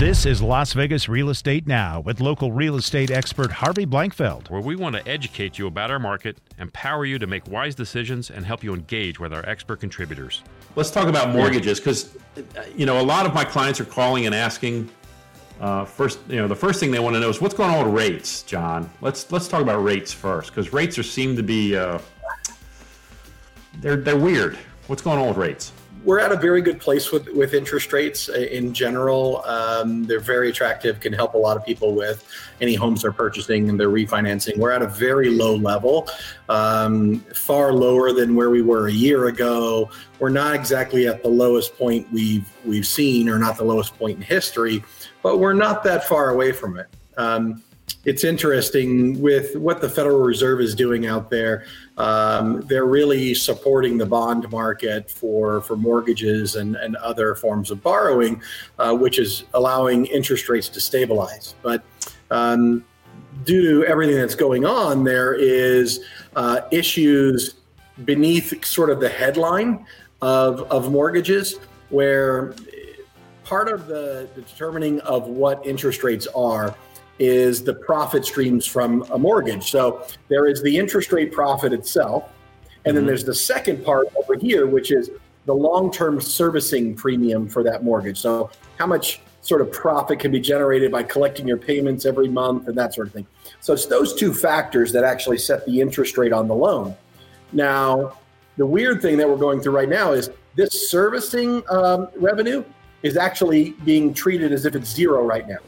This is Las Vegas Real Estate Now with local real estate expert Harvey Blankfeld. where we want to educate you about our market, empower you to make wise decisions, and help you engage with our expert contributors. Let's talk about mortgages because, you know, a lot of my clients are calling and asking. Uh, first, you know, the first thing they want to know is what's going on with rates, John. Let's let's talk about rates first because rates are seem to be uh, they're they're weird. What's going on with rates? We're at a very good place with, with interest rates in general. Um, they're very attractive, can help a lot of people with any homes they're purchasing and they're refinancing. We're at a very low level, um, far lower than where we were a year ago. We're not exactly at the lowest point we've we've seen, or not the lowest point in history, but we're not that far away from it. Um, it's interesting with what the Federal Reserve is doing out there. Um, they're really supporting the bond market for for mortgages and, and other forms of borrowing, uh, which is allowing interest rates to stabilize. But um, due to everything that's going on, there is uh, issues beneath sort of the headline of, of mortgages where part of the, the determining of what interest rates are is the profit streams from a mortgage. So there is the interest rate profit itself. And then mm-hmm. there's the second part over here, which is the long term servicing premium for that mortgage. So, how much sort of profit can be generated by collecting your payments every month and that sort of thing. So, it's those two factors that actually set the interest rate on the loan. Now, the weird thing that we're going through right now is this servicing um, revenue is actually being treated as if it's zero right now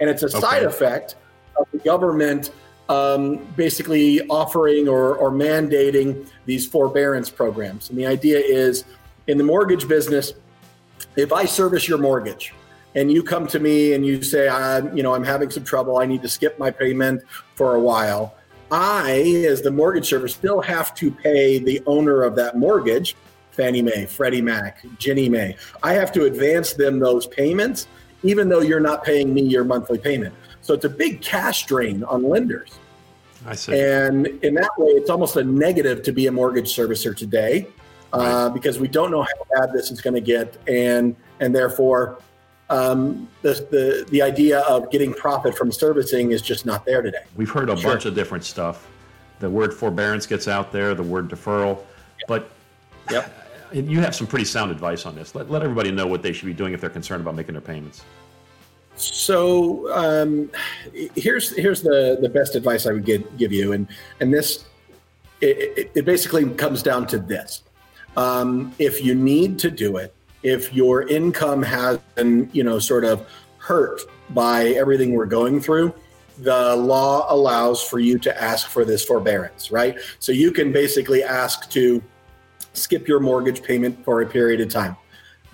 and it's a okay. side effect of the government um, basically offering or, or mandating these forbearance programs. And the idea is in the mortgage business, if I service your mortgage and you come to me and you say, I, you know, I'm having some trouble, I need to skip my payment for a while. I, as the mortgage servicer, still have to pay the owner of that mortgage, Fannie Mae, Freddie Mac, Ginnie Mae. I have to advance them those payments even though you're not paying me your monthly payment. So it's a big cash drain on lenders. I see. And in that way, it's almost a negative to be a mortgage servicer today uh, right. because we don't know how bad this is going to get, and and therefore, um, the, the the idea of getting profit from servicing is just not there today. We've heard a sure. bunch of different stuff. The word forbearance gets out there, the word deferral, yep. but yep you have some pretty sound advice on this. Let, let everybody know what they should be doing if they're concerned about making their payments. So um, here's here's the the best advice I would give give you, and and this it, it basically comes down to this: um, if you need to do it, if your income has been you know sort of hurt by everything we're going through, the law allows for you to ask for this forbearance, right? So you can basically ask to skip your mortgage payment for a period of time.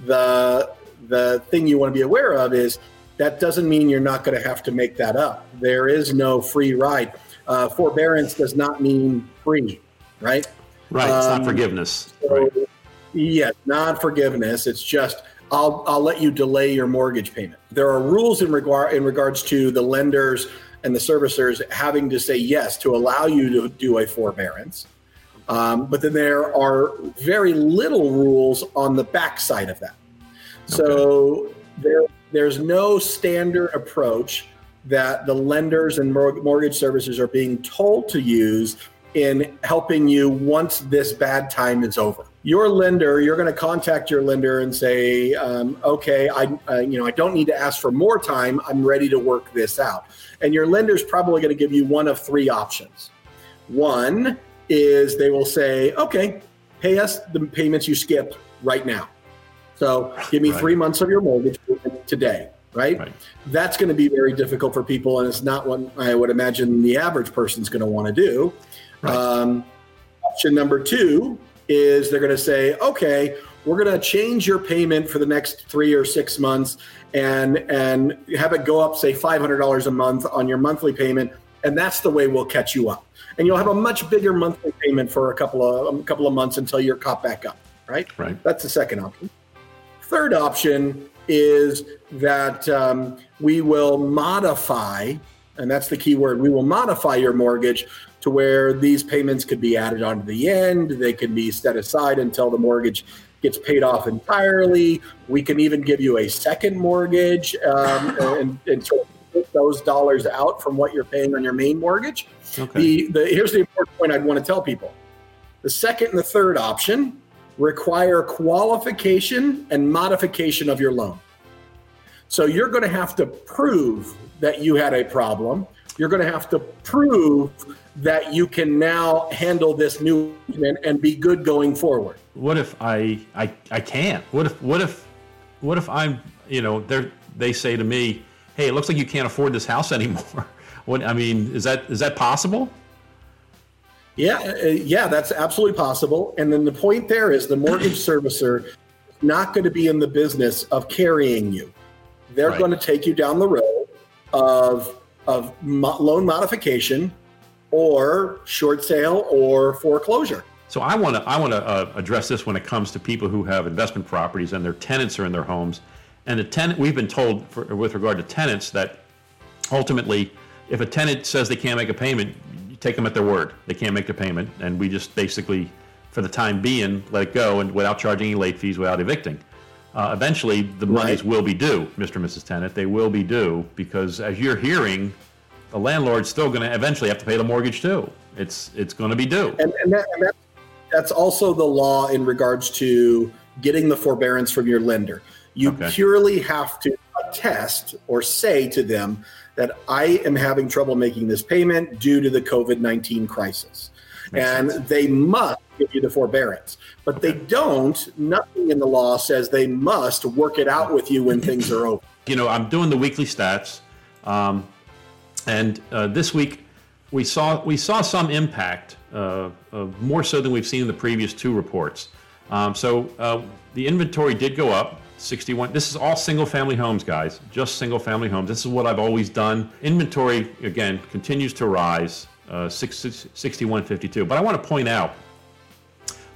The the thing you want to be aware of is that doesn't mean you're not going to have to make that up. There is no free ride. Uh, forbearance does not mean free, right? Right. It's um, not forgiveness. So, right. Yeah, not forgiveness. It's just I'll I'll let you delay your mortgage payment. There are rules in regard in regards to the lenders and the servicers having to say yes to allow you to do a forbearance. Um, but then there are very little rules on the backside of that. So there, there's no standard approach that the lenders and mortgage services are being told to use in helping you once this bad time is over. Your lender, you're going to contact your lender and say, um, "Okay, I, uh, you know, I don't need to ask for more time. I'm ready to work this out." And your lender's probably going to give you one of three options. One is they will say, okay, pay us the payments you skipped right now. So give me right. three months of your mortgage today, right? right. That's going to be very difficult for people, and it's not what I would imagine the average person's going to want to do. Right. Um, option number two is they're going to say, okay, we're going to change your payment for the next three or six months and and have it go up, say $500 a month on your monthly payment, and that's the way we'll catch you up and you'll have a much bigger monthly payment for a couple of a couple of months until you're caught back up. Right. Right. That's the second option. Third option is that um, we will modify, and that's the key word. We will modify your mortgage to where these payments could be added onto the end. They can be set aside until the mortgage gets paid off entirely. We can even give you a second mortgage um, and, and sort of those dollars out from what you're paying on your main mortgage. Okay. The, the here's the important point I'd want to tell people: the second and the third option require qualification and modification of your loan. So you're going to have to prove that you had a problem. You're going to have to prove that you can now handle this new and, and be good going forward. what if I, I I can't? What if what if what if I'm you know they they say to me, hey, it looks like you can't afford this house anymore. what I mean is that is that possible? Yeah, uh, yeah, that's absolutely possible. And then the point there is the mortgage servicer is not going to be in the business of carrying you. They're Right. going to take you down the road of of mo- loan modification or short sale or foreclosure. So I want to I want to uh, address this when it comes to people who have investment properties and their tenants are in their homes, and the tenant we've been told for, with regard to tenants that ultimately, if a tenant says they can't make a payment, you take them at their word. They can't make the payment, and we just basically, for the time being, let it go and without charging any late fees, without evicting. Uh, eventually, the monies Right. will be due, Mr. and Mrs. Tenant. They will be due because, as you're hearing, the landlord's still going to eventually have to pay the mortgage too. It's it's going to be due. And, and, that, and that, that's also the law in regards to getting the forbearance from your lender. You Okay. purely have to attest or say to them that I am having trouble making this payment due to the COVID 19 crisis. Makes and sense. they must give you the forbearance. But they don't, nothing in the law says they must work it out with you when things are over. you know, I'm doing the weekly stats, um, and uh, this week we saw we saw some impact, uh, uh, more so than we've seen in the previous two reports. Um, so uh, the inventory did go up. 61. This is all single-family homes, guys. Just single-family homes. This is what I've always done. Inventory again continues to rise. Uh, 6152. But I want to point out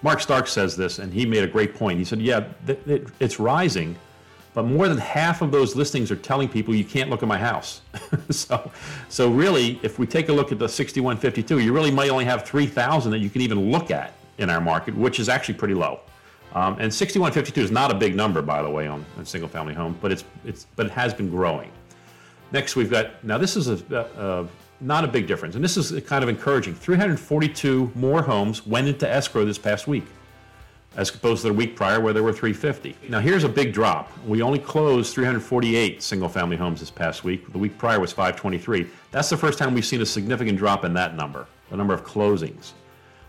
Mark Stark says this, and he made a great point. He said, "Yeah, th- th- it's rising, but more than half of those listings are telling people you can't look at my house." so, so really, if we take a look at the 6152, you really might only have 3,000 that you can even look at in our market, which is actually pretty low. Um, and 6152 is not a big number, by the way, on, on single-family home, but it's it's but it has been growing. Next, we've got now this is a, a, a not a big difference, and this is kind of encouraging. 342 more homes went into escrow this past week, as opposed to the week prior where there were 350. Now here's a big drop. We only closed 348 single-family homes this past week. The week prior was 523. That's the first time we've seen a significant drop in that number, the number of closings.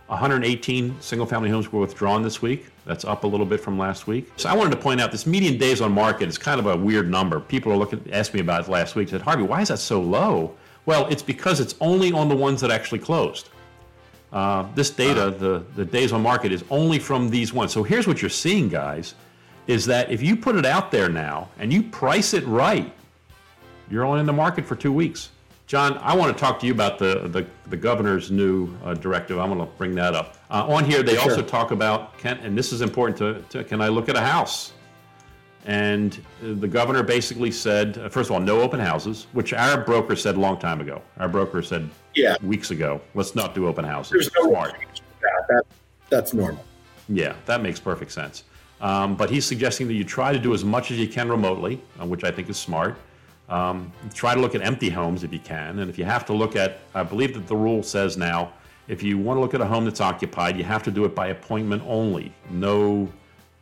118 single-family homes were withdrawn this week. That's up a little bit from last week. So I wanted to point out this median days on market is kind of a weird number. People are looking, asked me about it last week. Said Harvey, why is that so low? Well, it's because it's only on the ones that actually closed. Uh, this data, the the days on market, is only from these ones. So here's what you're seeing, guys, is that if you put it out there now and you price it right, you're only in the market for two weeks. John, I want to talk to you about the, the, the governor's new uh, directive. I'm going to bring that up. Uh, on here, they Sure. also talk about, can, and this is important to, to, can I look at a house? And uh, the governor basically said, uh, first of all, no open houses, which our broker said a long time ago. Our broker said Yeah. weeks ago, let's not do open houses. There's no Smart. that, that, that's normal. Yeah, that makes perfect sense. Um, but he's suggesting that you try to do as much as you can remotely, uh, which I think is smart. Um, try to look at empty homes if you can. And if you have to look at, I believe that the rule says now, if you want to look at a home that's occupied, you have to do it by appointment only, no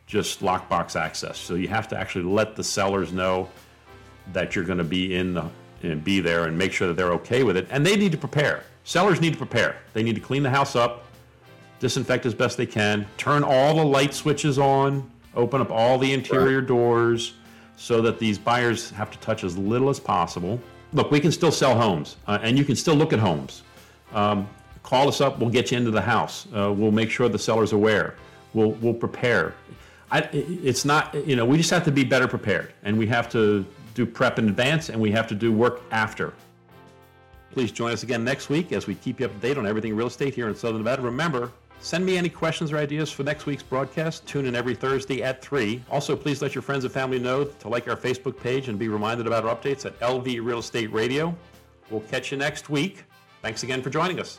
just lockbox access. So you have to actually let the sellers know that you're going to be in the and be there and make sure that they're okay with it. And they need to prepare. Sellers need to prepare. They need to clean the house up, disinfect as best they can, turn all the light switches on, open up all the interior doors so that these buyers have to touch as little as possible. Look, we can still sell homes uh, and you can still look at homes. Um, call us up, we'll get you into the house. Uh, we'll make sure the seller's aware. We'll, we'll prepare. I, it's not, you know, we just have to be better prepared and we have to do prep in advance and we have to do work after. Please join us again next week as we keep you up to date on everything real estate here in Southern Nevada. Remember, send me any questions or ideas for next week's broadcast. Tune in every Thursday at 3. Also, please let your friends and family know to like our Facebook page and be reminded about our updates at LV Real Estate Radio. We'll catch you next week. Thanks again for joining us.